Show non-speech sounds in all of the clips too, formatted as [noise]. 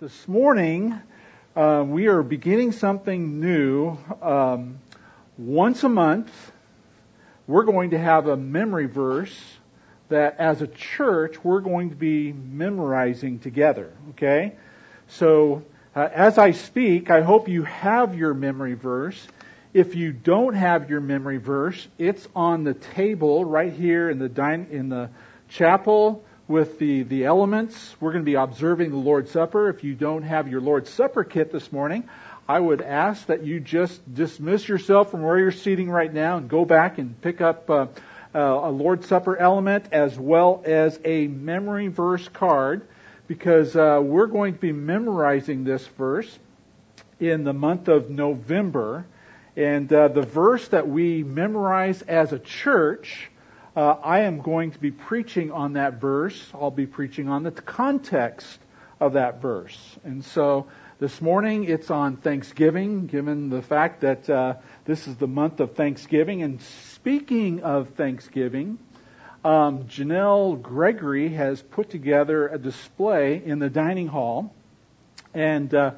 This morning, uh, we are beginning something new. Um, once a month, we're going to have a memory verse that, as a church, we're going to be memorizing together. Okay? So, uh, as I speak, I hope you have your memory verse. If you don't have your memory verse, it's on the table right here in the din- in the chapel with the, the elements. We're going to be observing the Lord's Supper. If you don't have your Lord's Supper kit this morning, I would ask that you just dismiss yourself from where you're seating right now and go back and pick up uh, uh, a Lord's Supper element as well as a memory verse card because uh, we're going to be memorizing this verse in the month of November. And uh, the verse that we memorize as a church uh, I am going to be preaching on that verse. I'll be preaching on the context of that verse. And so this morning it's on Thanksgiving, given the fact that uh, this is the month of Thanksgiving. And speaking of Thanksgiving, um, Janelle Gregory has put together a display in the dining hall, and uh,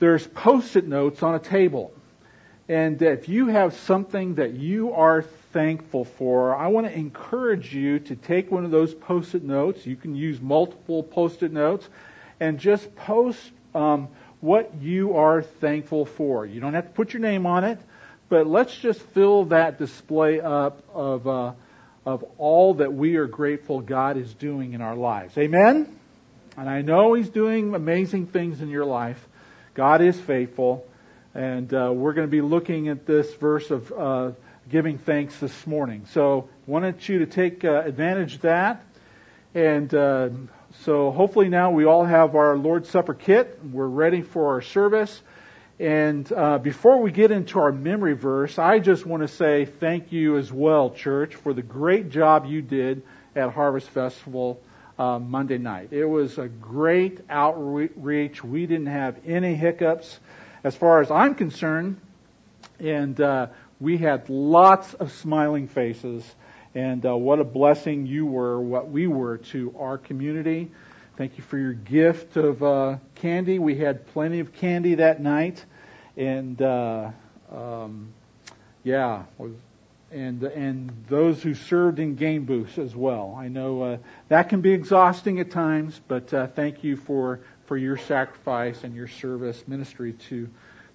there's post-it notes on a table. And if you have something that you are thankful for, I want to encourage you to take one of those post it notes. You can use multiple post it notes and just post um, what you are thankful for. You don't have to put your name on it, but let's just fill that display up of, uh, of all that we are grateful God is doing in our lives. Amen? And I know He's doing amazing things in your life. God is faithful. And uh, we're going to be looking at this verse of uh, giving thanks this morning. So wanted you to take uh, advantage of that. And uh, so hopefully now we all have our Lord's Supper kit. We're ready for our service. And uh, before we get into our memory verse, I just want to say thank you as well, church, for the great job you did at Harvest Festival uh, Monday night. It was a great outreach. We didn't have any hiccups as far as I'm concerned. And uh, we had lots of smiling faces, and uh, what a blessing you were, what we were to our community. Thank you for your gift of uh, candy. We had plenty of candy that night, and uh, um, yeah, and and those who served in game booths as well. I know uh, that can be exhausting at times, but uh, thank you for for your sacrifice and your service ministry to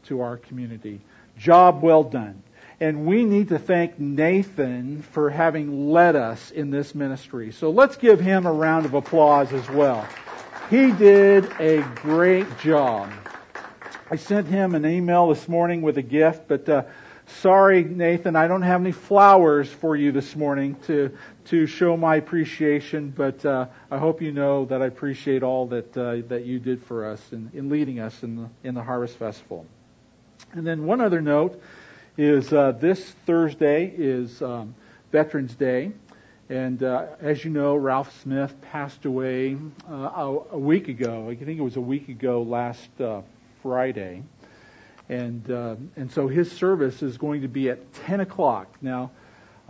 to our community. Job well done. And we need to thank Nathan for having led us in this ministry. So let's give him a round of applause as well. He did a great job. I sent him an email this morning with a gift, but uh, sorry, Nathan, I don't have any flowers for you this morning to to show my appreciation. But uh, I hope you know that I appreciate all that uh, that you did for us in, in leading us in the in the Harvest Festival. And then one other note is uh, this Thursday is um, Veterans Day. And uh, as you know, Ralph Smith passed away uh, a, week ago. I think it was a week ago last uh, Friday. And, uh, and so his service is going to be at 10 o'clock. Now,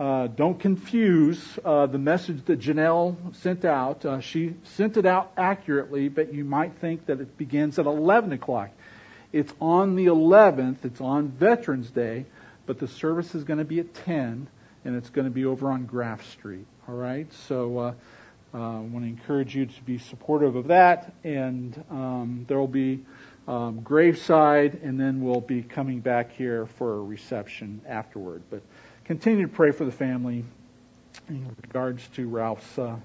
uh, don't confuse the message that Janelle sent out. she sent it out accurately, but you might think that it begins at 11 o'clock. It's on the 11th. It's on Veterans Day, but the service is going to be at 10, and it's going to be over on Graff Street. All right. So uh, uh, I want to encourage you to be supportive of that, and um, there will be um, graveside, and then we'll be coming back here for a reception afterward. But continue to pray for the family in regards to Ralph's uh,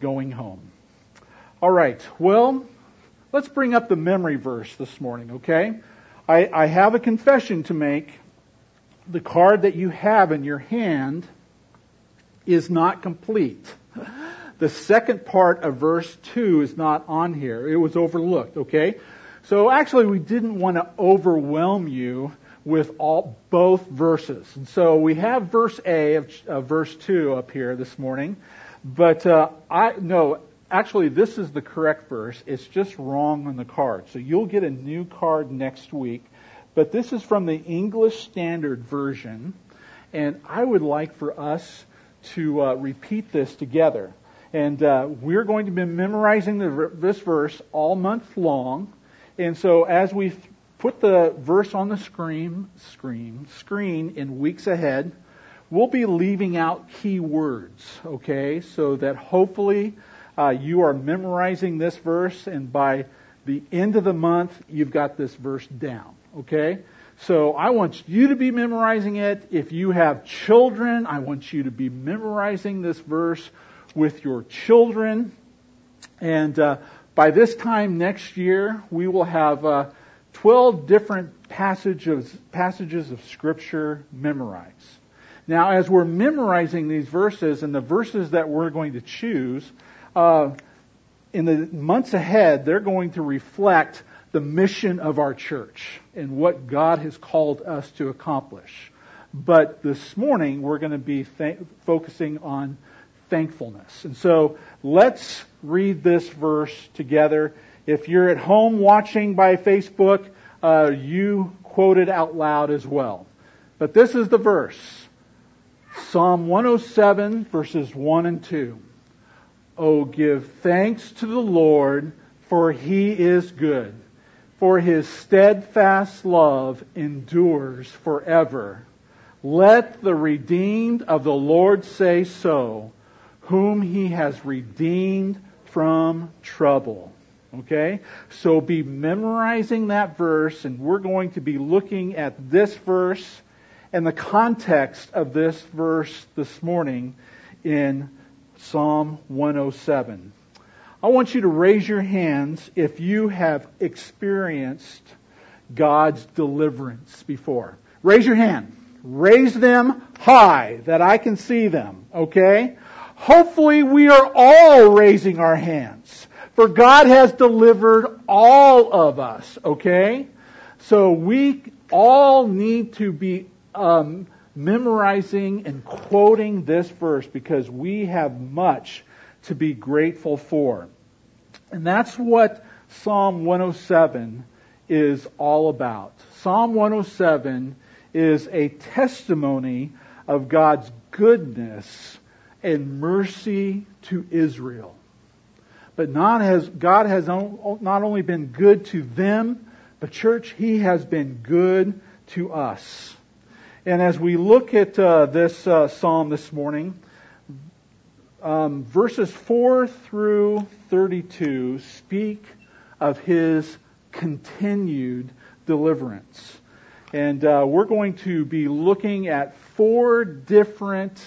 going home. All right. Well. Let's bring up the memory verse this morning, okay? I, I have a confession to make. The card that you have in your hand is not complete. The second part of verse 2 is not on here. It was overlooked, okay? So actually we didn't want to overwhelm you with all both verses. And so we have verse A of, verse 2 up here this morning. But uh, I no, actually, this is the correct verse. It's just wrong on the card. So you'll get a new card next week. But this is from the English Standard Version. And I would like for us to uh, repeat this together. And uh, we're going to be memorizing the, this verse all month long. And so as we put the verse on the screen, screen, screen in weeks ahead, we'll be leaving out key words, okay? So that hopefully uh, you are memorizing this verse, and by the end of the month, you've got this verse down, okay? So I want you to be memorizing it. If you have children, I want you to be memorizing this verse with your children. And uh, by this time next year, we will have uh, 12 different passages, passages of Scripture memorized. Now, as we're memorizing these verses and the verses that we're going to choose, uh, in the months ahead, they're going to reflect the mission of our church and what God has called us to accomplish. But this morning, we're going to be th- focusing on thankfulness. And so let's read this verse together. If you're at home watching by Facebook, uh, you quote it out loud as well. But this is the verse Psalm 107, verses 1 and 2. Oh, give thanks to the Lord, for he is good, for his steadfast love endures forever. Let the redeemed of the Lord say so, whom he has redeemed from trouble. Okay? So be memorizing that verse, and we're going to be looking at this verse and the context of this verse this morning in Psalm 107. I want you to raise your hands if you have experienced God's deliverance before. Raise your hand. Raise them high that I can see them, okay? Hopefully we are all raising our hands. For God has delivered all of us, okay? So we all need to be um, memorizing and quoting this verse because we have much to be grateful for. And that's what Psalm 107 is all about. Psalm 107 is a testimony of God's goodness and mercy to Israel. But not has, God has not only been good to them, but church, He has been good to us. And as we look at uh, this uh, psalm this morning, um, verses 4 through 32 speak of his continued deliverance. And uh, we're going to be looking at four different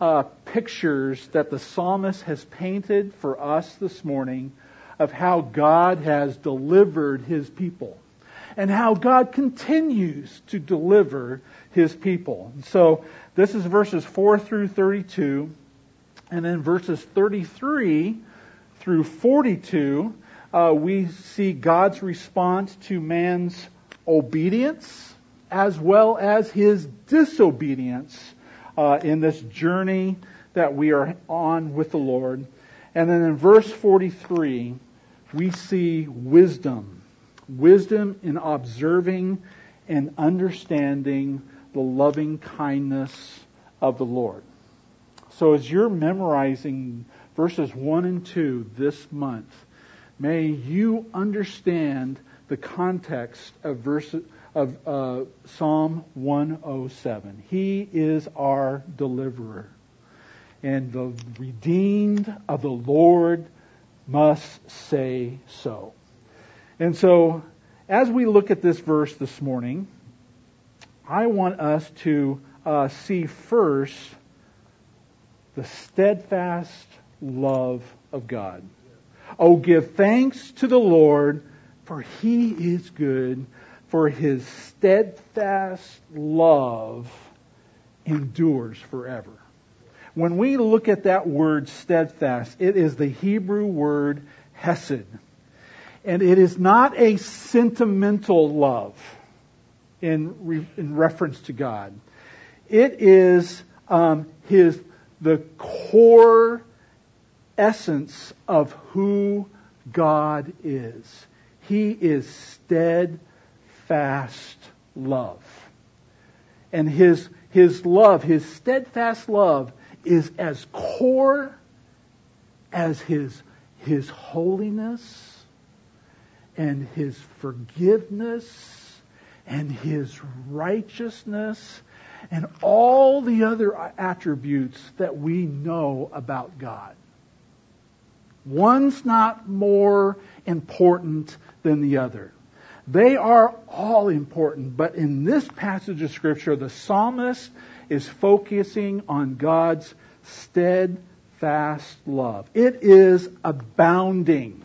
uh, pictures that the psalmist has painted for us this morning of how God has delivered his people and how God continues to deliver his people. So this is verses 4 through 32. And then verses 33 through 42, uh, we see God's response to man's obedience as well as his disobedience uh, in this journey that we are on with the Lord. And then in verse 43, we see wisdom. Wisdom in observing and understanding the loving kindness of the Lord. So as you're memorizing verses 1 and 2 this month, may you understand the context of verse of uh, Psalm 107. He is our deliverer. And the redeemed of the Lord must say so. And so, as we look at this verse this morning, I want us to uh, see first the steadfast love of God. Oh, give thanks to the Lord, for he is good, for his steadfast love endures forever. When we look at that word steadfast, it is the Hebrew word hesed. And it is not a sentimental love in, re, in reference to God. It is um, his the core essence of who God is. He is steadfast love. And his, his love, his steadfast love, is as core as his, his holiness and his forgiveness and his righteousness and all the other attributes that we know about God. One's not more important than the other. They are all important, but in this passage of scripture, the psalmist is focusing on God's steadfast love. It is abounding.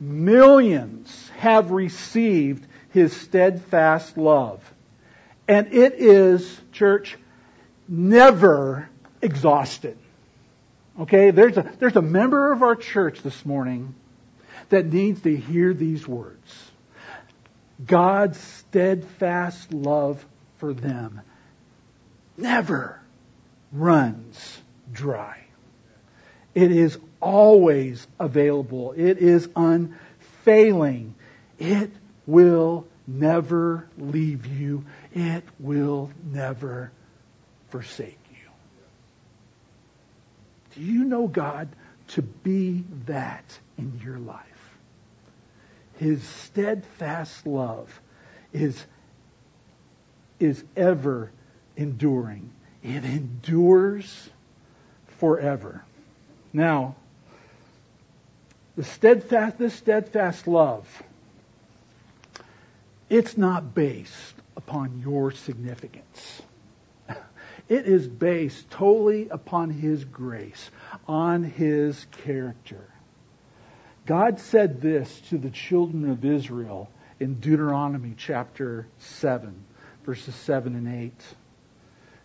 Millions have received his steadfast love. And it is, church, never exhausted. Okay, there's a, there's a member of our church this morning that needs to hear these words. God's steadfast love for them never runs dry. It is always available. It is unfailing. It will never leave you. It will never forsake you. Do you know God to be that in your life? His steadfast love is, is ever enduring. It endures forever. Now, the steadfast, this steadfast love, it's not based upon your significance. It is based totally upon His grace, on His character. God said this to the children of Israel in Deuteronomy chapter 7, verses 7 and 8.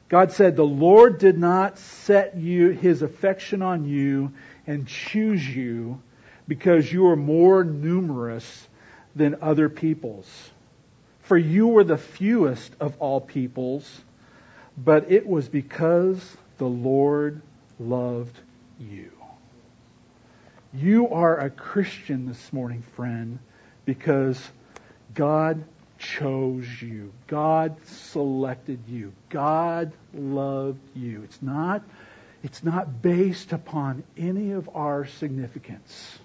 God said, The Lord did not set you his affection on you and choose you because you are more numerous than other peoples. For you were the fewest of all peoples, but it was because the Lord loved you. You are a Christian this morning, friend, because God chose you. God selected you. God loved you. It's not, it's not based upon any of our significance.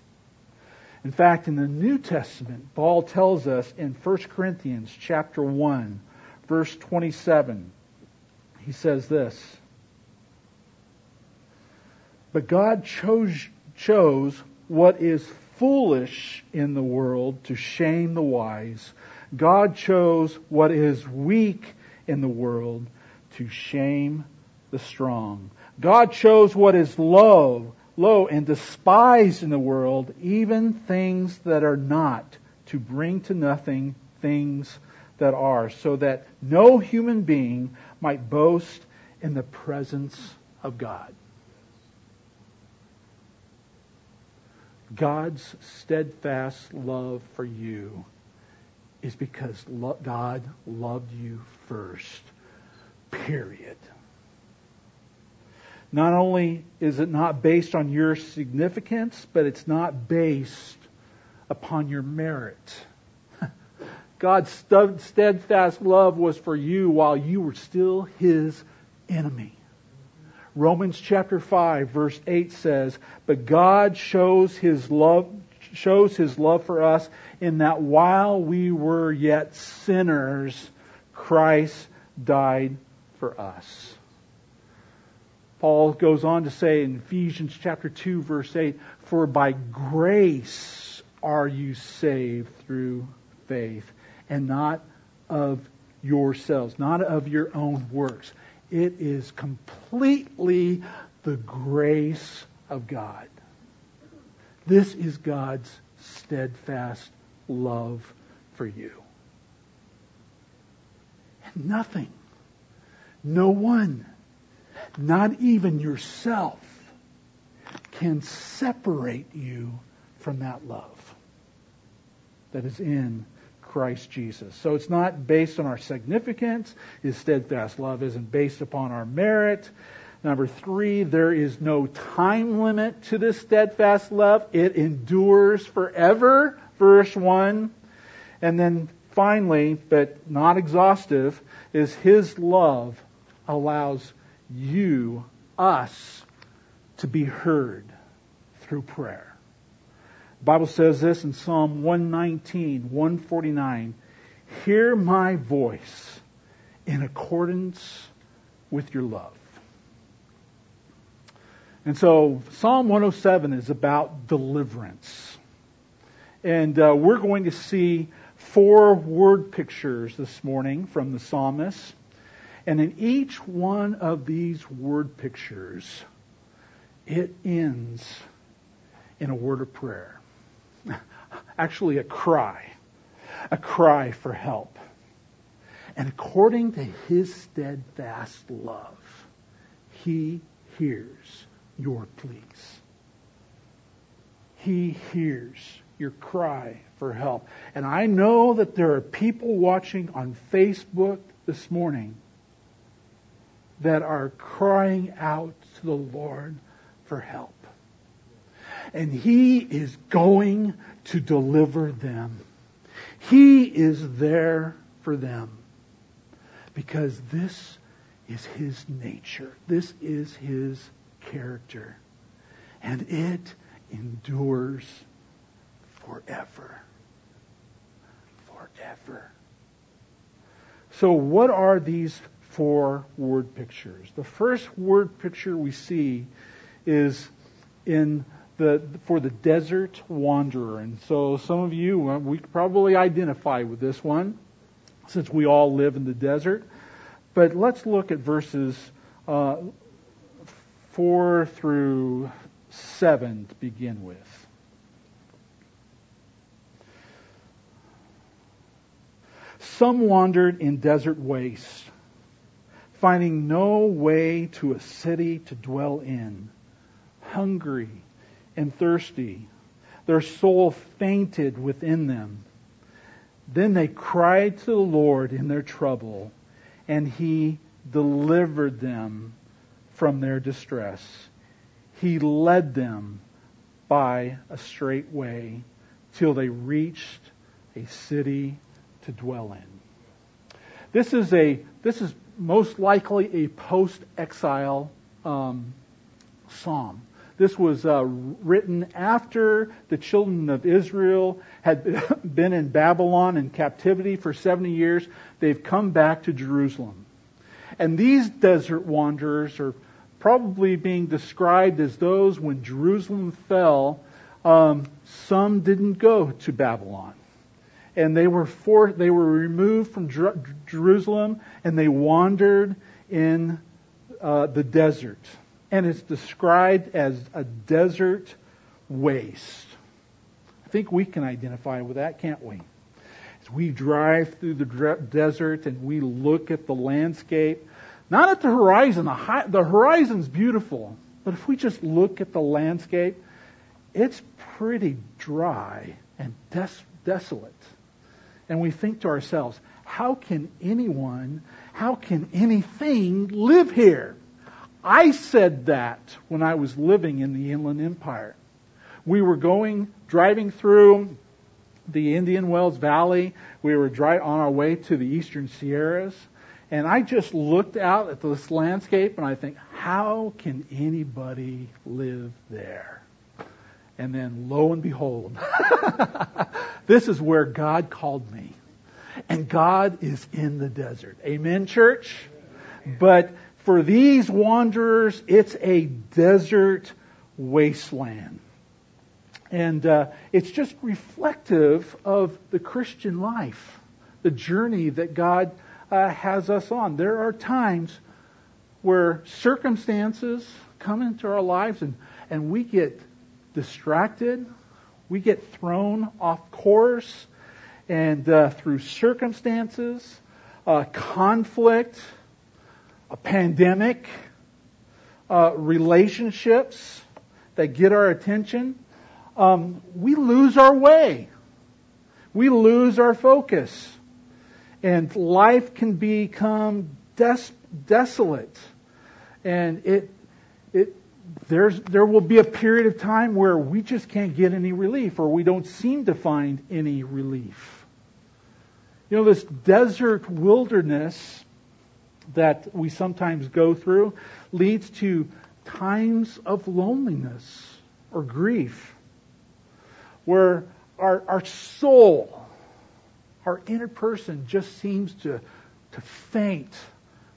In fact, in the New Testament, Paul tells us in 1 Corinthians chapter 1, verse 27, he says this. But God chose chose what is foolish in the world to shame the wise. God chose what is weak in the world to shame the strong. God chose what is low, low and despised in the world, even things that are not, to bring to nothing things that are, so that no human being might boast in the presence of God. God's steadfast love for you is because God loved you first. Period. Not only is it not based on your significance, but it's not based upon your merit. [laughs] God's steadfast love was for you while you were still his enemy. Romans chapter 5 verse 8 says, "But God shows his love shows his love for us in that while we were yet sinners, Christ died for us." Paul goes on to say in Ephesians chapter 2 verse 8, "For by grace are you saved through faith, and not of yourselves, not of your own works." It is completely the grace of God. This is God's steadfast love for you. And nothing, no one, not even yourself, can separate you from that love that is in Christ Jesus. So it's not based on our significance. His steadfast love isn't based upon our merit. Number three, there is no time limit to this steadfast love. It endures forever. Verse one. And then finally, but not exhaustive, is His love allows you, us, to be heard. through prayer. The Bible says this in Psalm 119, 149. Hear my voice in accordance with your love. And so Psalm 107 is about deliverance. And uh, we're going to see four word pictures this morning from the psalmist. And in each one of these word pictures, it ends in a word of prayer. [laughs] Actually, a cry. A cry for help. And according to his steadfast love, he hears your pleas. He hears your cry for help. And I know that there are people watching on Facebook this morning that are crying out to the Lord for help. And He is going to deliver them. He is there for them because this is His nature. This is His character. And it endures forever. Forever. So, what are these four word pictures? The first word picture we see is in the for the desert wanderer, and so some of you uh, we probably identify with this one, since we all live in the desert. But let's look at verses uh, 4 through 7 to begin with. Some wandered in desert wastes, finding no way to a city to dwell in, hungry and thirsty. Their soul fainted within them. Then they cried to the Lord in their trouble, and He delivered them from their distress. He led them by a straight way till they reached a city to dwell in. This is a this is most likely a post-exile um, psalm. This was uh, written after the children of Israel had [laughs] been in Babylon in captivity for 70 years. They've come back to Jerusalem. And these desert wanderers are probably being described as those when Jerusalem fell, um, some didn't go to Babylon. And they were for, they were removed from Jer- Jerusalem and they wandered in uh, the desert. And it's described as a desert waste. I think we can identify with that, can't we? As we drive through the desert and we look at the landscape, not at the horizon. The, high, the horizon's beautiful, but if we just look at the landscape, it's pretty dry and des- desolate. And we think to ourselves, how can anyone, how can anything live here? I said that when I was living in the Inland Empire. We were going, driving through the Indian Wells Valley. We were dry, on our way to the Eastern Sierras. And I just looked out at this landscape and I think, how can anybody live there? And then lo and behold, [laughs] this is where God called me. And God is in the desert. Amen, church? But for these wanderers, it's a desert wasteland. And uh, it's just reflective of the Christian life, the journey that God uh, has us on. There are times where circumstances come into our lives and, and we get distracted, we get thrown off course, and uh, through circumstances, uh, conflict, a pandemic, uh, relationships that get our attention, um, we lose our way. We lose our focus and life can become des- desolate. And it, it, there's, there will be a period of time where we just can't get any relief or we don't seem to find any relief. You know, this desert wilderness that we sometimes go through leads to times of loneliness or grief, where our, our soul, our inner person just seems to, to faint.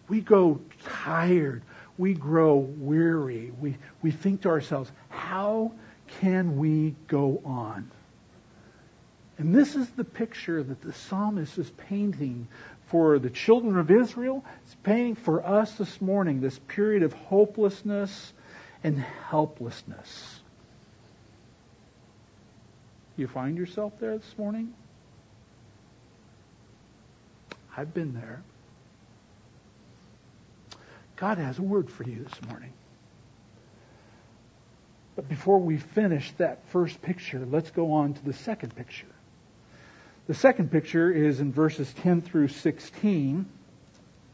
We go tired. We grow weary. We, we think to ourselves, how can we go on? And this is the picture that the psalmist is painting for the children of Israel. It's painting for us this morning this period of hopelessness and helplessness. You find yourself there this morning? I've been there. God has a word for you this morning. But before we finish that first picture, let's go on to the second picture. The second picture is in verses 10 through 16.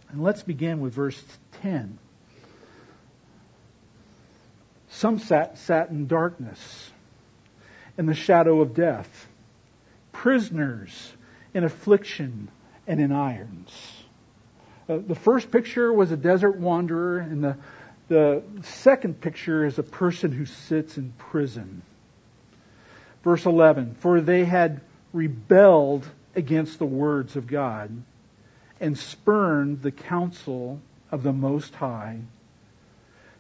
And let's begin with verse 10. Some sat, sat in darkness, in the shadow of death, prisoners in affliction and in irons. Uh, the first picture was a desert wanderer, and the, the second picture is a person who sits in prison. Verse 11 For they had rebelled against the words of God and spurned the counsel of the Most High.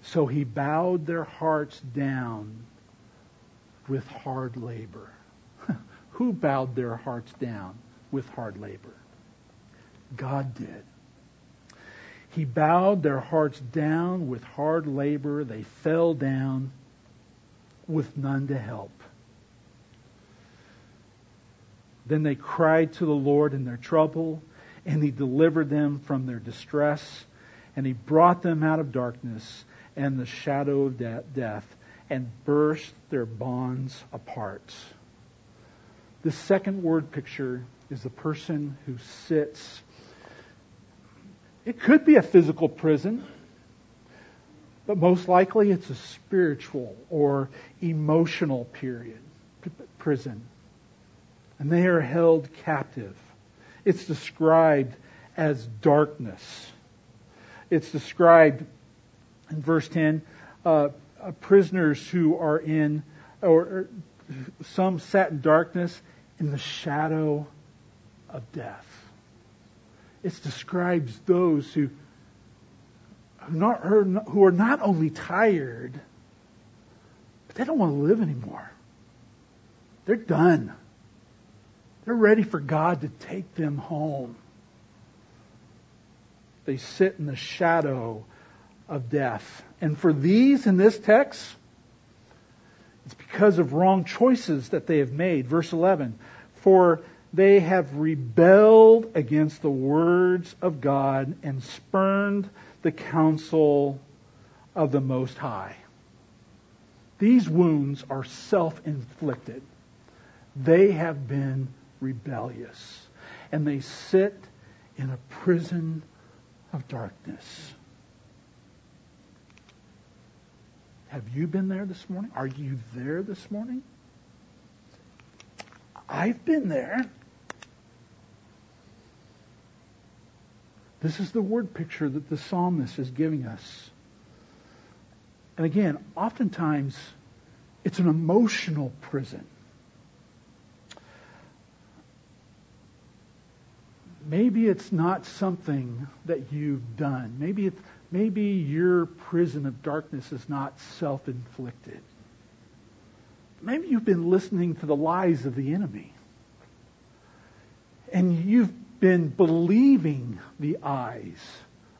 So he bowed their hearts down with hard labor. [laughs] Who bowed their hearts down with hard labor? God did. He bowed their hearts down with hard labor. They fell down with none to help. Then they cried to the Lord in their trouble, and He delivered them from their distress, and He brought them out of darkness and the shadow of death, and burst their bonds apart. The second word picture is the person who sits. It could be a physical prison, but most likely it's a spiritual or emotional period, prison and they are held captive. It's described as darkness. It's described in verse 10 uh, uh, prisoners who are in, or, or some sat in darkness in the shadow of death. It describes those who not, who are not only tired, but they don't want to live anymore. They're done. They're ready for God to take them home. They sit in the shadow of death. And for these in this text, it's because of wrong choices that they have made. Verse 11, for they have rebelled against the words of God and spurned the counsel of the Most High. These wounds are self-inflicted. They have been rebellious. And they sit in a prison of darkness. Have you been there this morning? Are you there this morning? I've been there. This is the word picture that the psalmist is giving us. And again, oftentimes it's an emotional prison. maybe it's not something that you've done. Maybe it's, maybe your prison of darkness is not self-inflicted. Maybe you've been listening to the lies of the enemy. And you've been believing the eyes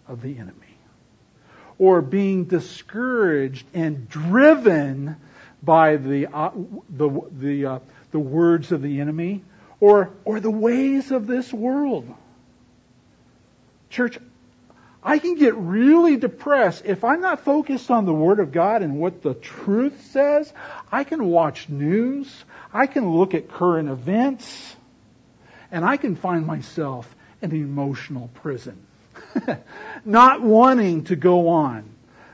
of the enemy. Or being discouraged and driven by the, uh, the, the, uh, the words of the enemy or, or the ways of this world. Church, I can get really depressed if I'm not focused on the Word of God and what the truth says. I can watch news. I can look at current events. And I can find myself in an emotional prison. [laughs] not wanting to go on.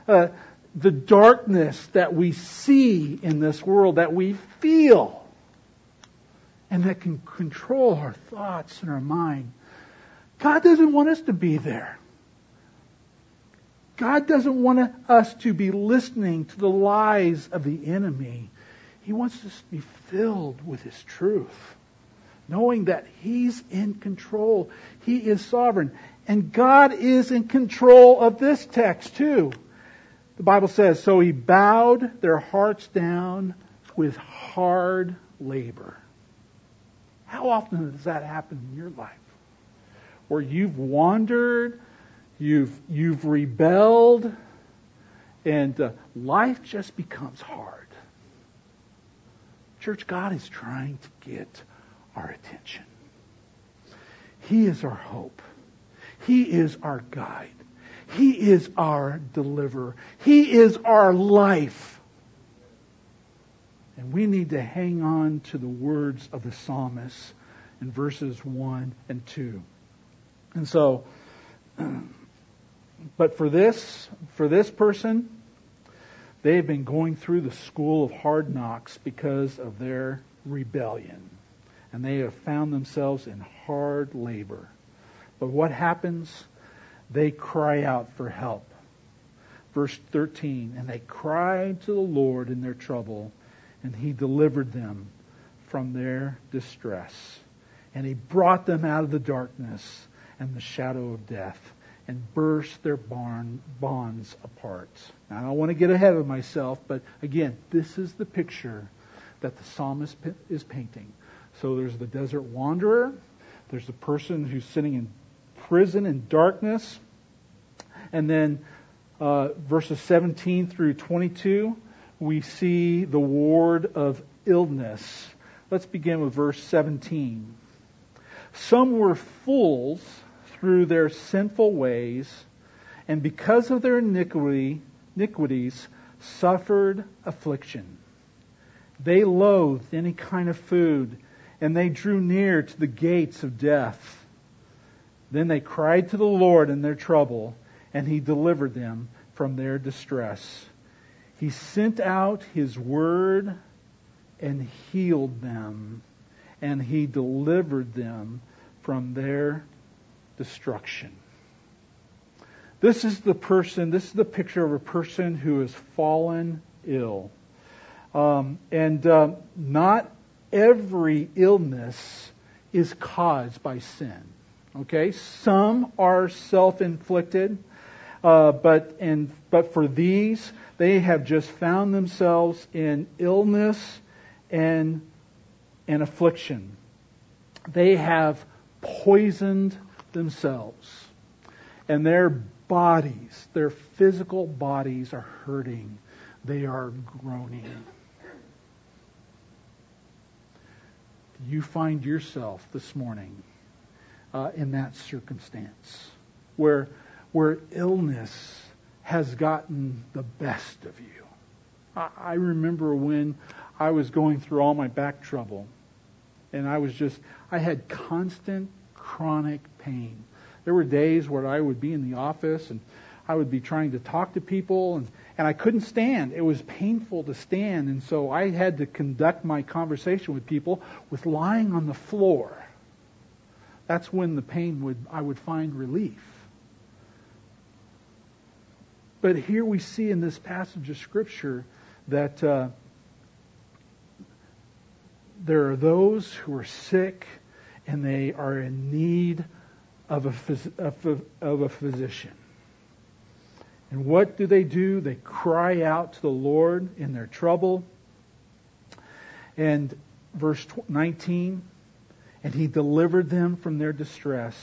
Uh, the darkness that we see in this world, that we feel, and that can control our thoughts and our mind. God doesn't want us to be there. God doesn't want us to be listening to the lies of the enemy He wants us to be filled with His truth, knowing that He's in control. He is sovereign. And God is in control of this text too. The Bible says, so He bowed their hearts down with hard labor. How often does that happen in your life? Where you've wandered, you've, you've rebelled, and uh, life just becomes hard. Church, God is trying to get our attention. He is our hope. He is our guide. He is our deliverer. He is our life. And we need to hang on to the words of the psalmist in verses 1 and 2. And so, [clears throat] but for this, for this person, they've been going through the school of hard knocks because of their rebellion. And they have found themselves in hard labor. But what happens? They cry out for help. Verse 13, and they cried to the Lord in their trouble, and he delivered them from their distress. And he brought them out of the darkness and the shadow of death and burst their barn, bonds apart. Now, I don't want to get ahead of myself, but again, this is the picture that the psalmist is painting. So there's the desert wanderer, there's the person who's sitting in prison in darkness, and then uh, verses 17 through 22, we see the ward of illness. Let's begin with verse 17. Some were fools through their sinful ways, and because of their iniquity, iniquities, suffered affliction. They loathed any kind of food, and they drew near to the gates of death. Then they cried to the Lord in their trouble, and He delivered them from their distress. He sent out His word and healed them, and He delivered them from their destruction. This is the person, this is the picture of a person who has fallen ill. Um, and uh, not every illness is caused by sin. Okay, some are self-inflicted, uh, but and but for these, they have just found themselves in illness and and affliction. They have poisoned themselves. And their bodies, their physical bodies are hurting. They are groaning. Do you find yourself this morning uh, in that circumstance where, where illness has gotten the best of you? I, I remember when I was going through all my back trouble and I was just, I had constant chronic pain. There were days where I would be in the office and I would be trying to talk to people and, and I couldn't stand. It was painful to stand and so I had to conduct my conversation with people with lying on the floor. That's when the pain would, I would find relief. But here we see in this passage of scripture that uh, there are those who are sick and they are in need of a, phys- of a physician. And what do they do? They cry out to the Lord in their trouble. And verse 19, and he delivered them from their distress.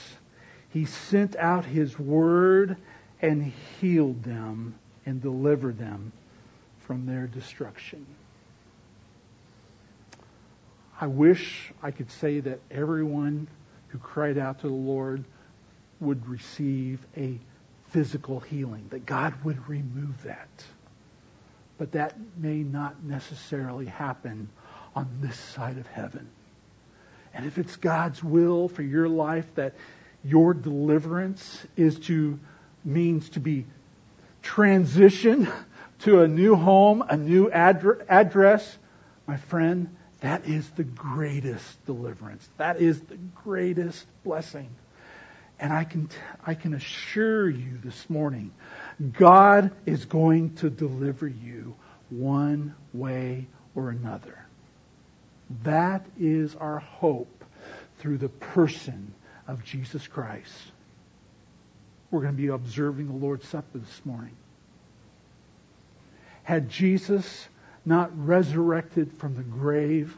He sent out his word and healed them and delivered them from their destruction. I wish I could say that everyone who cried out to the Lord would receive a physical healing, that God would remove that. But that may not necessarily happen on this side of heaven. And if it's God's will for your life that your deliverance is to means to be transition [laughs] to a new home, a new address, address my friend, that is the greatest deliverance. That is the greatest blessing. And I can, I can assure you this morning, God is going to deliver you one way or another. That is our hope through the person of Jesus Christ. We're going to be observing the Lord's Supper this morning. Had Jesus not resurrected from the grave,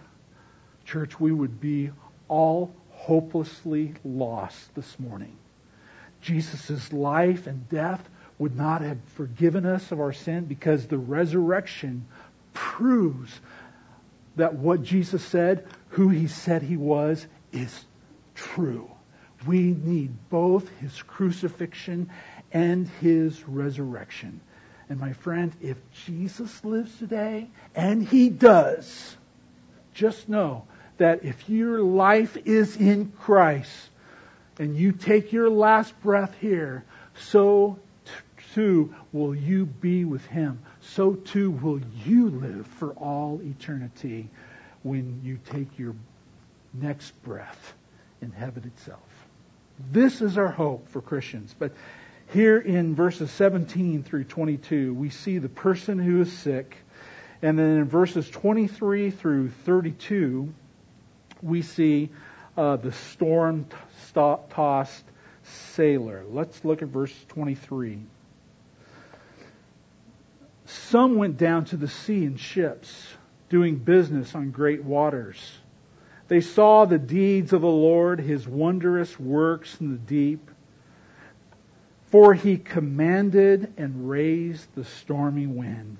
church, we would be all hopelessly lost this morning. Jesus' life and death would not have forgiven us of our sin because the resurrection proves that what Jesus said, who he said he was, is true. We need both his crucifixion and his resurrection. And my friend, if Jesus lives today, and he does, just know that if your life is in Christ and you take your last breath here, so too will you be with him. So too will you live for all eternity when you take your next breath in heaven itself. This is our hope for Christians. But here in verses 17 through 22, we see the person who is sick. And then in verses 23 through 32, we see uh, the storm tossed sailor. Let's look at verse 23. Some went down to the sea in ships, doing business on great waters. They saw the deeds of the Lord, his wondrous works in the deep. For he commanded and raised the stormy wind,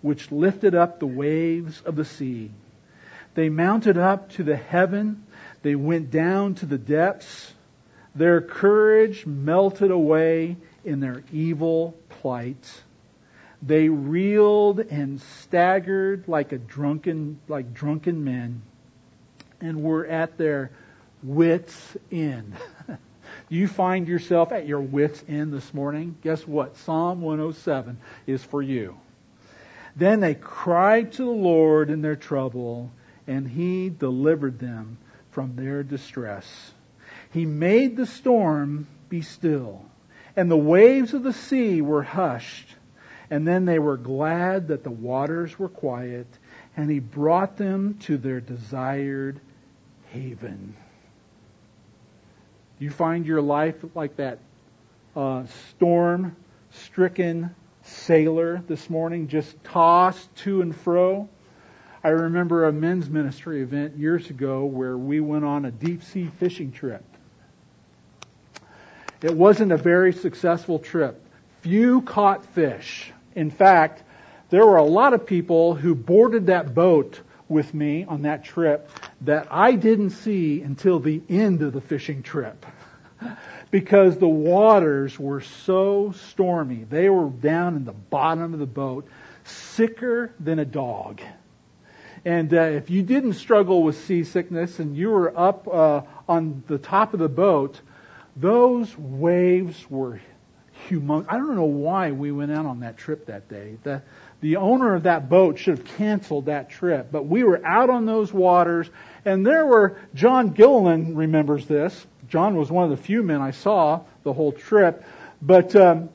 which lifted up the waves of the sea. They mounted up to the heaven. They went down to the depths. Their courage melted away in their evil plight. They reeled and staggered like a drunken, like drunken men and were at their wits' end. [laughs] you find yourself at your wits' end this morning, guess what? Psalm 107 is for you. Then they cried to the Lord in their trouble, and he delivered them from their distress. He made the storm be still, and the waves of the sea were hushed. And then they were glad that the waters were quiet, and he brought them to their desired haven. You find your life like that uh, storm stricken sailor this morning, just tossed to and fro. I remember a men's ministry event years ago where we went on a deep sea fishing trip. It wasn't a very successful trip. Few caught fish. In fact, there were a lot of people who boarded that boat with me on that trip that I didn't see until the end of the fishing trip. [laughs] because the waters were so stormy. They were down in the bottom of the boat, sicker than a dog. And uh, if you didn't struggle with seasickness and you were up uh, on the top of the boat, those waves were humongous. I don't know why we went out on that trip that day. The, the owner of that boat should have canceled that trip. But we were out on those waters, and there were, John Gilliland remembers this. John was one of the few men I saw the whole trip. But um,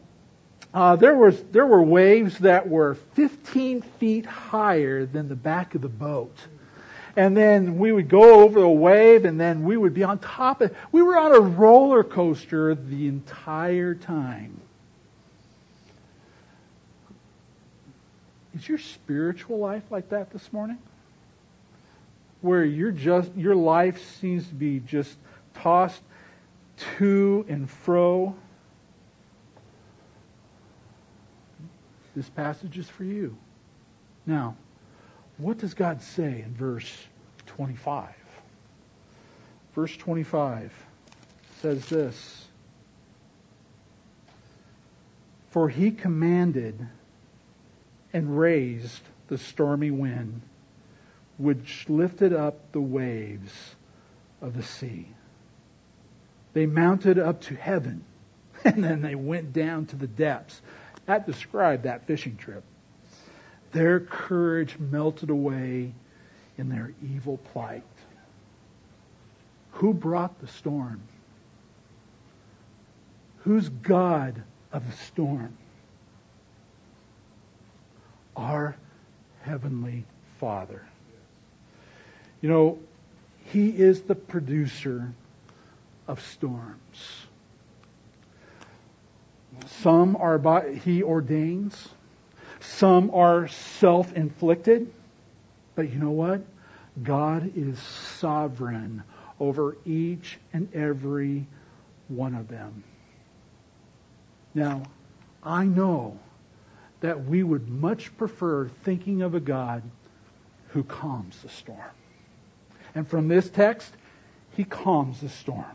uh, there was there were waves that were 15 feet higher than the back of the boat, and then we would go over the wave, and then we would be on top of. We were on a roller coaster the entire time. Is your spiritual life like that this morning? Where you're just your life seems to be just tossed to and fro. This passage is for you. Now, what does God say in verse 25? Verse 25 says this For he commanded and raised the stormy wind, which lifted up the waves of the sea. They mounted up to heaven, [laughs] and then they went down to the depths. That described that fishing trip. Their courage melted away in their evil plight. Who brought the storm? Who's God of the storm? our Heavenly Father. You know, He is the producer of storms. Some are by, He ordains. Some are self-inflicted. But you know what? God is sovereign over each and every one of them. Now, I know that we would much prefer thinking of a God who calms the storm. And from this text, he calms the storm.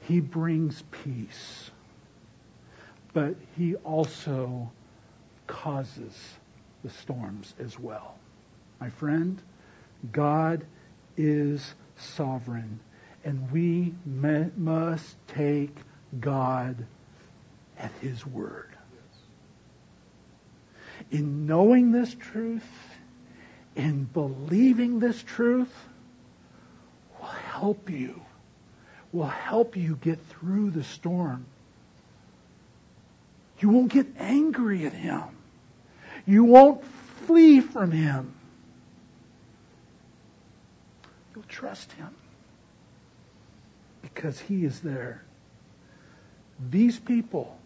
He brings peace. But he also causes the storms as well. My friend, God is sovereign, and we must take God at His word. In knowing this truth, in believing this truth, will help you, will help you get through the storm. You won't get angry at Him. You won't flee from Him. You'll trust Him because He is there. These people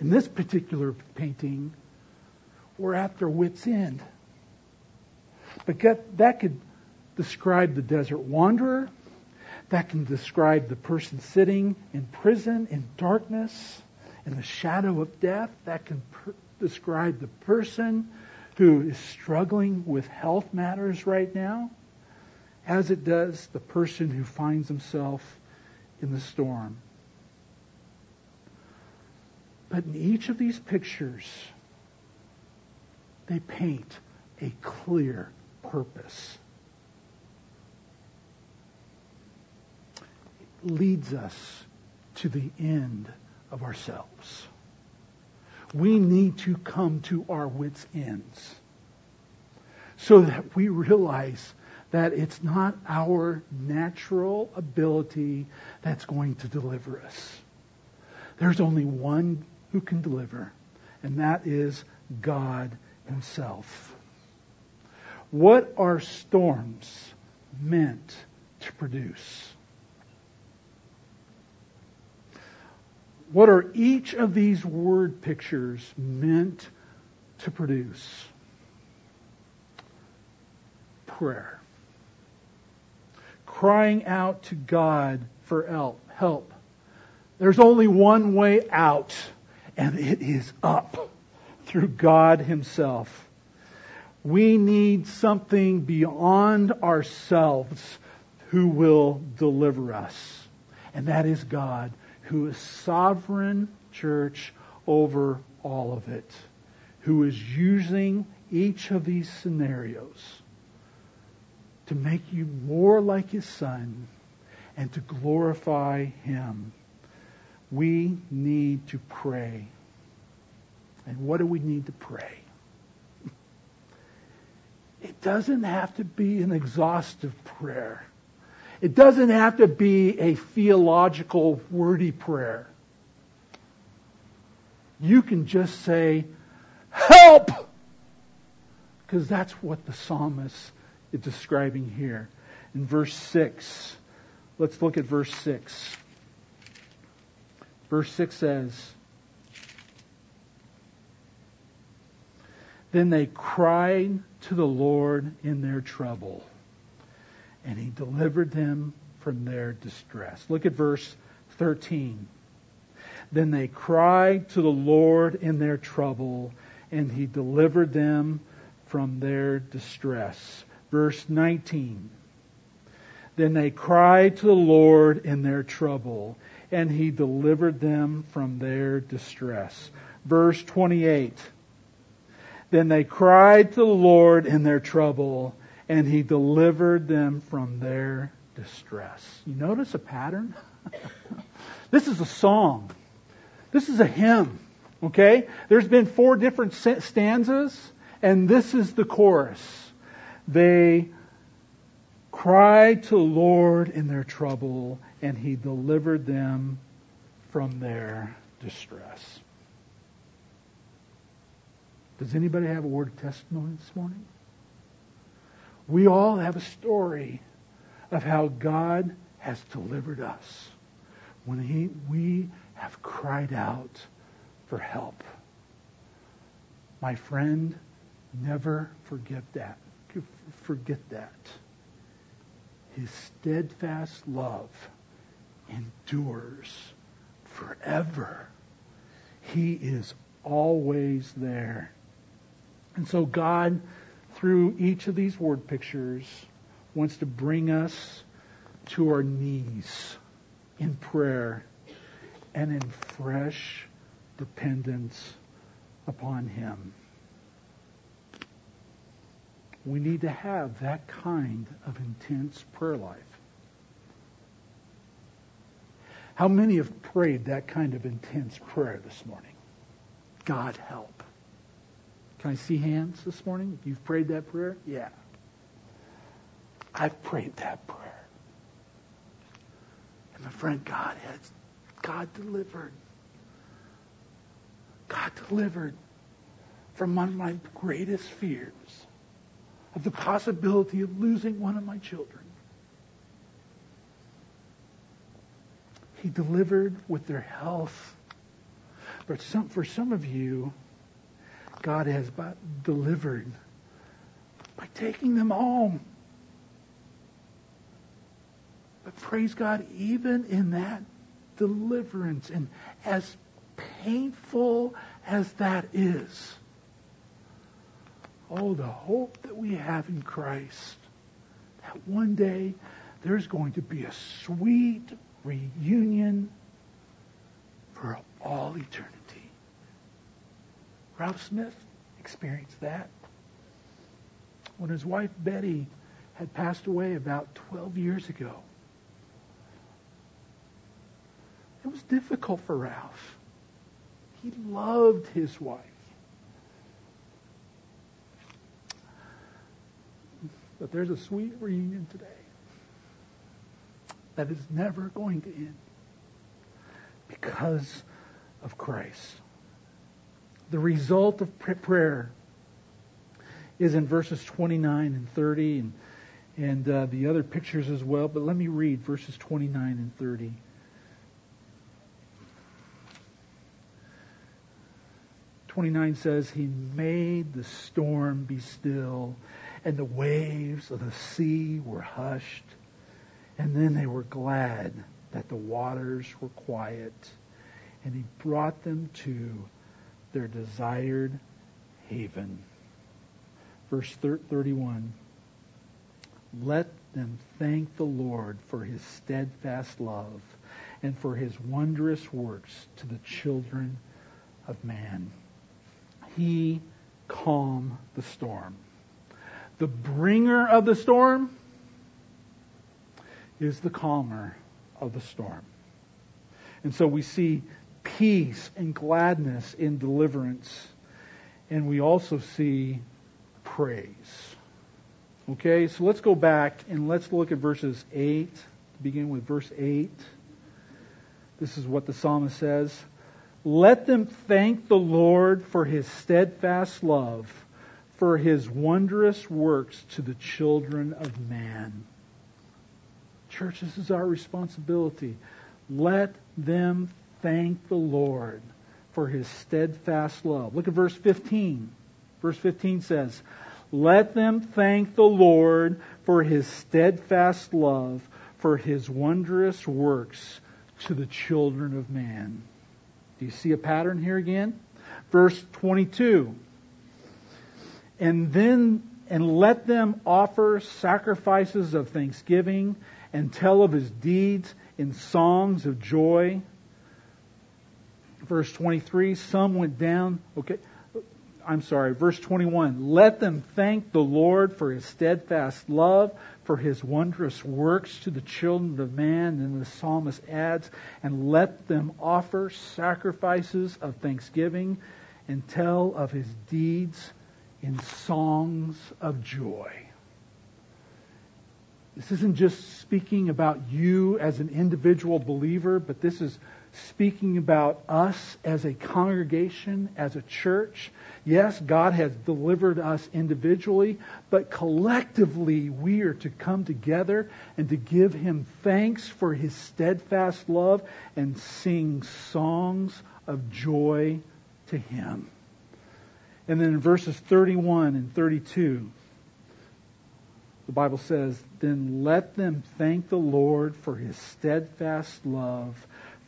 in this particular painting were at their wits' end. But that could describe the desert wanderer. That can describe the person sitting in prison in darkness, in the shadow of death. That can per- describe the person who is struggling with health matters right now, as it does the person who finds himself in the storm. But in each of these pictures, they paint a clear purpose. It leads us to the end of ourselves. We need to come to our wits' ends so that we realize that it's not our natural ability that's going to deliver us. There's only one who can deliver, and that is God Himself. What are storms meant to produce? What are each of these word pictures meant to produce? Prayer. Crying out to God for help. help. There's only one way out and it is up through God Himself. We need something beyond ourselves who will deliver us. And that is God, who is sovereign church over all of it, who is using each of these scenarios to make you more like His Son and to glorify Him we need to pray. And what do we need to pray? It doesn't have to be an exhaustive prayer. It doesn't have to be a theological, wordy prayer. You can just say, Help! Because that's what the psalmist is describing here. In verse 6, let's look at verse 6. Verse 6 says, Then they cried to the Lord in their trouble, and he delivered them from their distress. Look at verse 13. Then they cried to the Lord in their trouble, and he delivered them from their distress. Verse 19. Then they cried to the Lord in their trouble, and he delivered them from their distress. Verse 28. Then they cried to the Lord in their trouble, and he delivered them from their distress. You notice a pattern? [laughs] this is a song. This is a hymn. Okay? There's been four different stanzas, and this is the chorus. They cried to the Lord in their trouble, and he delivered them from their distress. Does anybody have a word of testimony this morning? We all have a story of how God has delivered us when he, we have cried out for help. My friend, never forget that. Forget that. His steadfast love endures forever. He is always there. And so God, through each of these word pictures, wants to bring us to our knees in prayer and in fresh dependence upon Him. We need to have that kind of intense prayer life. How many have prayed that kind of intense prayer this morning? God help. Can I see hands this morning? If you've prayed that prayer? Yeah. I've prayed that prayer. And my friend, God has, God delivered. God delivered from one of my greatest fears of the possibility of losing one of my children. He delivered with their health. But some, for some of you, God has delivered by taking them home. But praise God, even in that deliverance, and as painful as that is, oh, the hope that we have in Christ, that one day there's going to be a sweet reunion for all eternity. Ralph Smith experienced that. When his wife Betty had passed away about 12 years ago, it was difficult for Ralph. He loved his wife. But there's a sweet reunion today that is never going to end because of Christ. The result of prayer is in verses 29 and 30 and, and uh, the other pictures as well. But let me read verses 29 and 30. Twenty-nine says, He made the storm be still, and the waves of the sea were hushed. And then they were glad that the waters were quiet, and He brought them to their desired haven. Verse 31 Let them thank the Lord for his steadfast love and for his wondrous works to the children of man. He calmed the storm. The bringer of the storm is the calmer of the storm. And so we see peace and gladness in deliverance. And we also see praise. Okay, so let's go back and let's look at verses 8. Begin with verse 8. This is what the psalmist says. Let them thank the Lord for his steadfast love, for his wondrous works to the children of man. Church, this is our responsibility. Let them thank the Lord for his steadfast love. Look at verse 15. Verse 15 says, Let them thank the Lord for his steadfast love, for his wondrous works to the children of man. Do you see a pattern here again? Verse 22. And then, and let them offer sacrifices of thanksgiving and tell of his deeds in songs of joy verse 23, some went down. Okay, I'm sorry, verse 21. Let them thank the Lord for his steadfast love, for his wondrous works to the children of man. And the psalmist adds, and let them offer sacrifices of thanksgiving and tell of his deeds in songs of joy. This isn't just speaking about you as an individual believer, but this is speaking about us as a congregation, as a church. Yes, God has delivered us individually, but collectively we are to come together and to give Him thanks for His steadfast love and sing songs of joy to Him. And then in verses 31 and 32, the Bible says, Then let them thank the Lord for his steadfast love,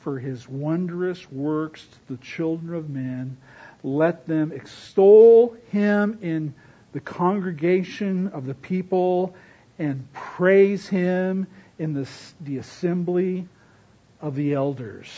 for his wondrous works to the children of men. Let them extol him in the congregation of the people and praise him in the, the assembly of the elders.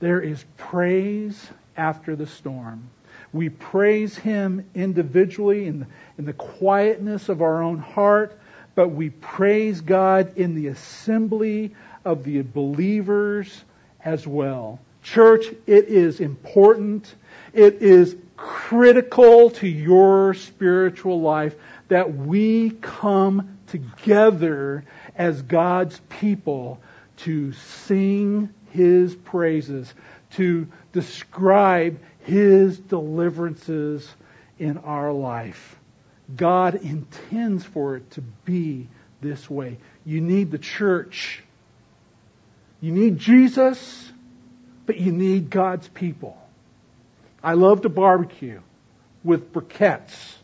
There is praise after the storm. We praise Him individually in the, in the quietness of our own heart, but we praise God in the assembly of the believers as well. Church, it is important. It is critical to your spiritual life that we come together as God's people to sing His praises, to describe his deliverances in our life. God intends for it to be this way. You need the church. You need Jesus, but you need God's people. I love to barbecue with briquettes.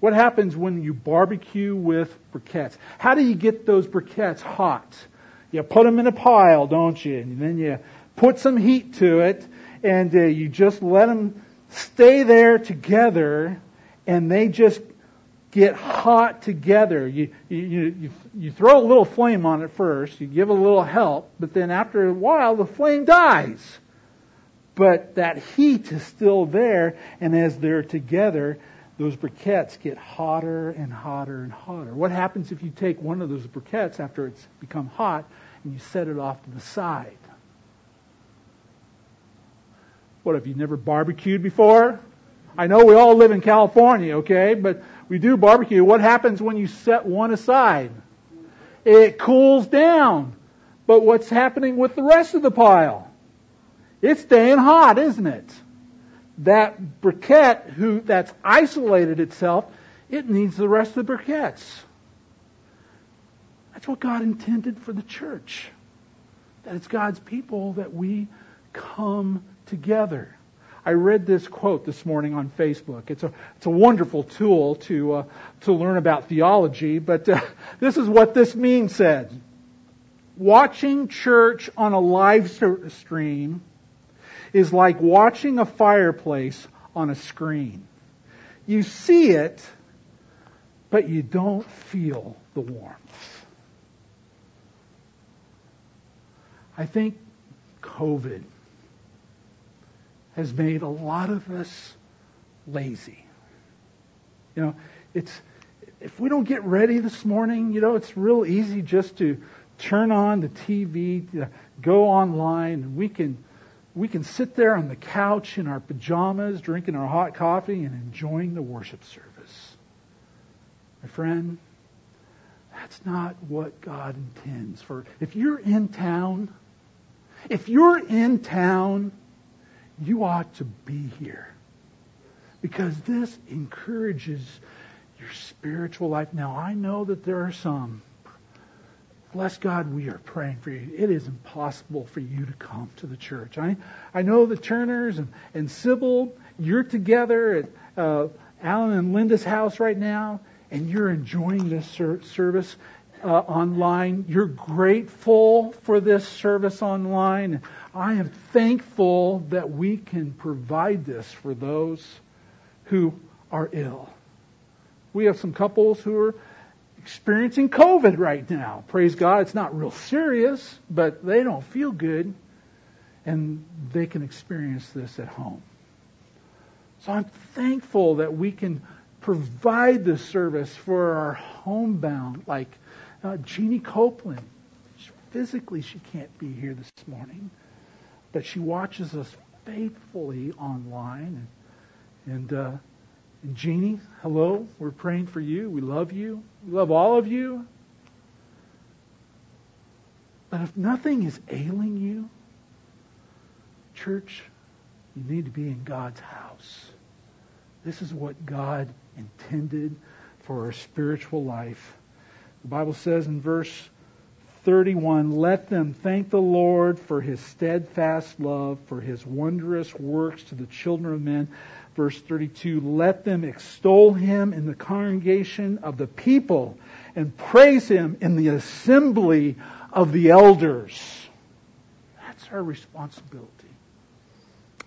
What happens when you barbecue with briquettes? How do you get those briquettes hot? You put them in a pile, don't you? And then you put some heat to it, and uh, you just let them stay there together, and they just get hot together. You, you, you, you throw a little flame on it first, you give a little help, but then after a while the flame dies. But that heat is still there, and as they're together, those briquettes get hotter and hotter and hotter. What happens if you take one of those briquettes after it's become hot and you set it off to the side? What, have you never barbecued before? I know we all live in California, okay, but we do barbecue. What happens when you set one aside? It cools down. But what's happening with the rest of the pile? It's staying hot, isn't it? That briquette who that's isolated itself, it needs the rest of the briquettes. That's what God intended for the church. That it's God's people that we come together. I read this quote this morning on Facebook. It's a, it's a wonderful tool to, uh, to learn about theology, but uh, [laughs] this is what this meme said. Watching church on a live stream is like watching a fireplace on a screen. You see it, but you don't feel the warmth. I think COVID has made a lot of us lazy. You know, it's if we don't get ready this morning, you know, it's real easy just to turn on the TV, go online, and we can we can sit there on the couch in our pajamas, drinking our hot coffee and enjoying the worship service. My friend, that's not what God intends for. If you're in town, if you're in town you ought to be here. Because this encourages your spiritual life. Now, I know that there are some. Bless God, we are praying for you. It is impossible for you to come to the church. I, I know the Turners and, and Sybil, you're together at uh, Alan and Linda's house right now, and you're enjoying this ser- service uh, online. You're grateful for this service online. I am thankful that we can provide this for those who are ill. We have some couples who are experiencing COVID right now. Praise God, it's not real serious, but they don't feel good, and they can experience this at home. So I'm thankful that we can provide this service for our homebound, like uh, Jeannie Copeland. Physically, she can't be here this morning but she watches us faithfully online. And, and, uh, and Jeannie, hello. We're praying for you. We love you. We love all of you. But if nothing is ailing you, church, you need to be in God's house. This is what God intended for our spiritual life. The Bible says in verse 31, let them thank the Lord for his steadfast love, for his wondrous works to the children of men. Verse 32, let them extol him in the congregation of the people and praise him in the assembly of the elders. That's our responsibility.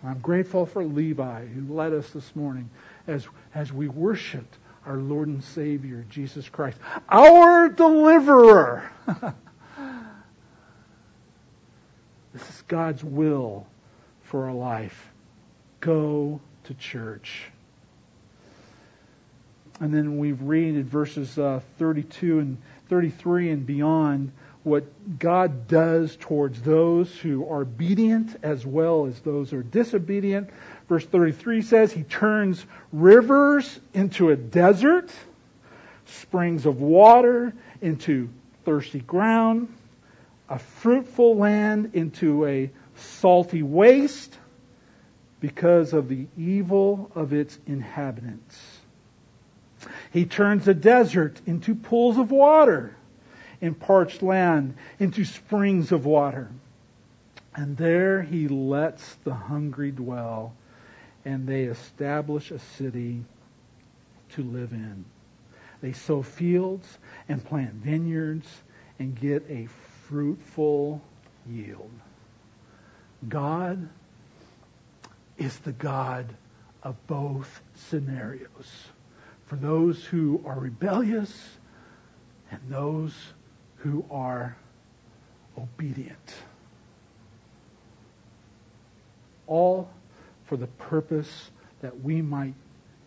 I'm grateful for Levi who led us this morning as, as we worshiped our Lord and Savior, Jesus Christ, our deliverer. [laughs] this is God's will for our life. Go to church. And then we've read in verses uh, 32 and 33 and beyond what God does towards those who are obedient as well as those who are disobedient. Verse 33 says, He turns rivers into a desert, springs of water into thirsty ground, a fruitful land into a salty waste because of the evil of its inhabitants. He turns a desert into pools of water in parched land into springs of water. And there he lets the hungry dwell, and they establish a city to live in. They sow fields and plant vineyards and get a fruitful yield. God is the God of both scenarios. For those who are rebellious and those who are obedient. All for the purpose that we might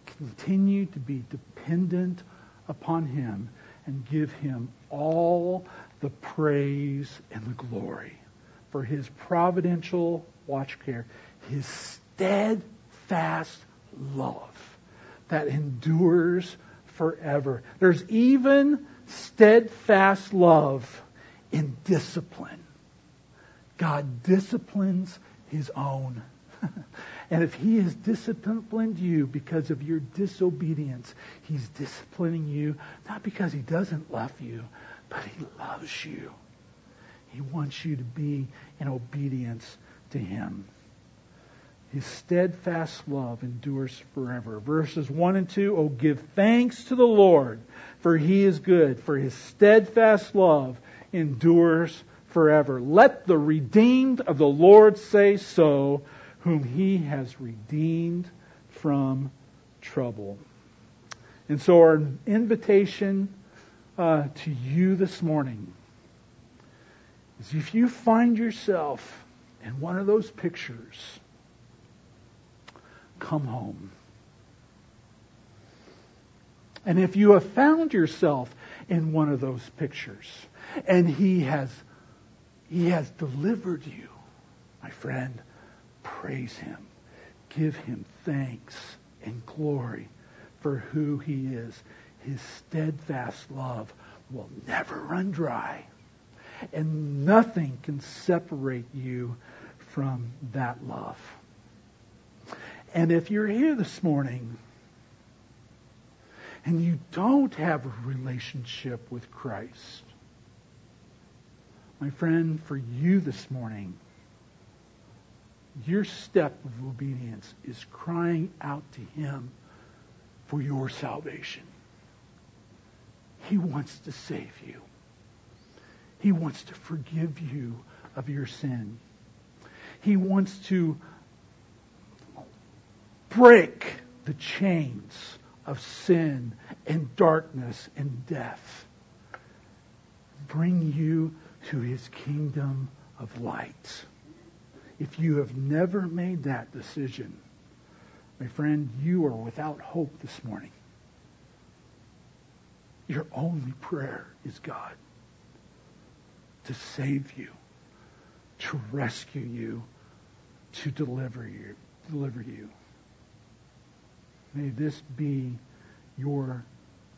continue to be dependent upon Him and give Him all the praise and the glory for His providential watch care, His steadfast love that endures forever. There's even steadfast love in discipline. God disciplines his own. [laughs] and if he has disciplined you because of your disobedience, he's disciplining you not because he doesn't love you, but he loves you. He wants you to be in obedience to him. His steadfast love endures forever. Verses 1 and 2, Oh, give thanks to the Lord, for he is good, for his steadfast love endures forever. Let the redeemed of the Lord say so, whom he has redeemed from trouble. And so our invitation uh, to you this morning is if you find yourself in one of those pictures, come home. And if you have found yourself in one of those pictures and he has he has delivered you, my friend, praise him. Give him thanks and glory for who he is. His steadfast love will never run dry. And nothing can separate you from that love. And if you're here this morning and you don't have a relationship with Christ, my friend, for you this morning, your step of obedience is crying out to Him for your salvation. He wants to save you. He wants to forgive you of your sin. He wants to break the chains of sin and darkness and death. Bring you to his kingdom of light. If you have never made that decision, my friend, you are without hope this morning. Your only prayer is God to save you, to rescue you, to deliver you, deliver you. May this be your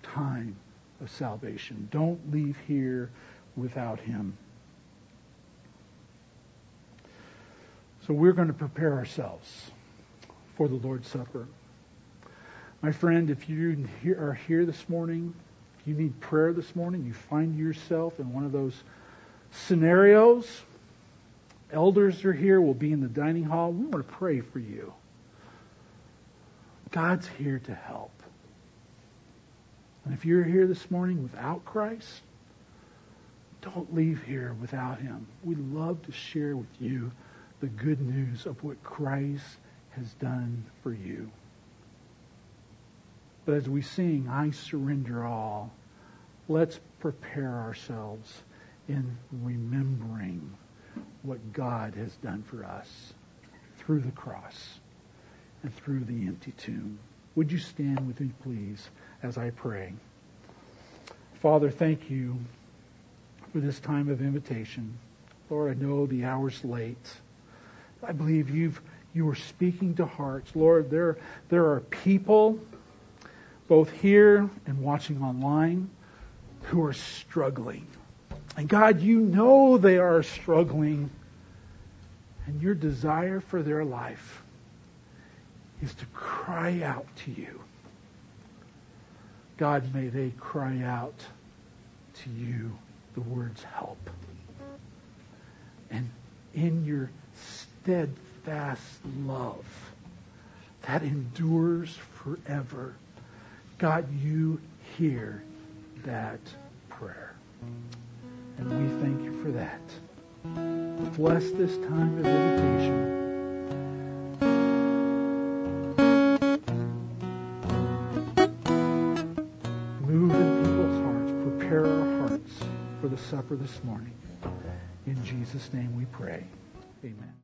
time of salvation. Don't leave here without him. So we're going to prepare ourselves for the Lord's Supper. My friend, if you are here this morning, if you need prayer this morning, you find yourself in one of those scenarios, elders are here, we'll be in the dining hall. We want to pray for you. God's here to help. And if you're here this morning without Christ, don't leave here without him. We'd love to share with you the good news of what Christ has done for you. But as we sing, I surrender all, let's prepare ourselves in remembering what God has done for us through the cross and through the empty tomb. Would you stand with me, please, as I pray? Father, thank you for this time of invitation. Lord, I know the hour's late. I believe you've you are speaking to hearts. Lord, there, there are people, both here and watching online, who are struggling. And God, you know they are struggling. And your desire for their life is to cry out to you. God, may they cry out to you the words help. And in your steadfast love that endures forever, God, you hear that prayer. And we thank you for that. Bless this time of invitation. Move in people's hearts. Prepare our hearts for the supper this morning. In Jesus' name we pray. Amen.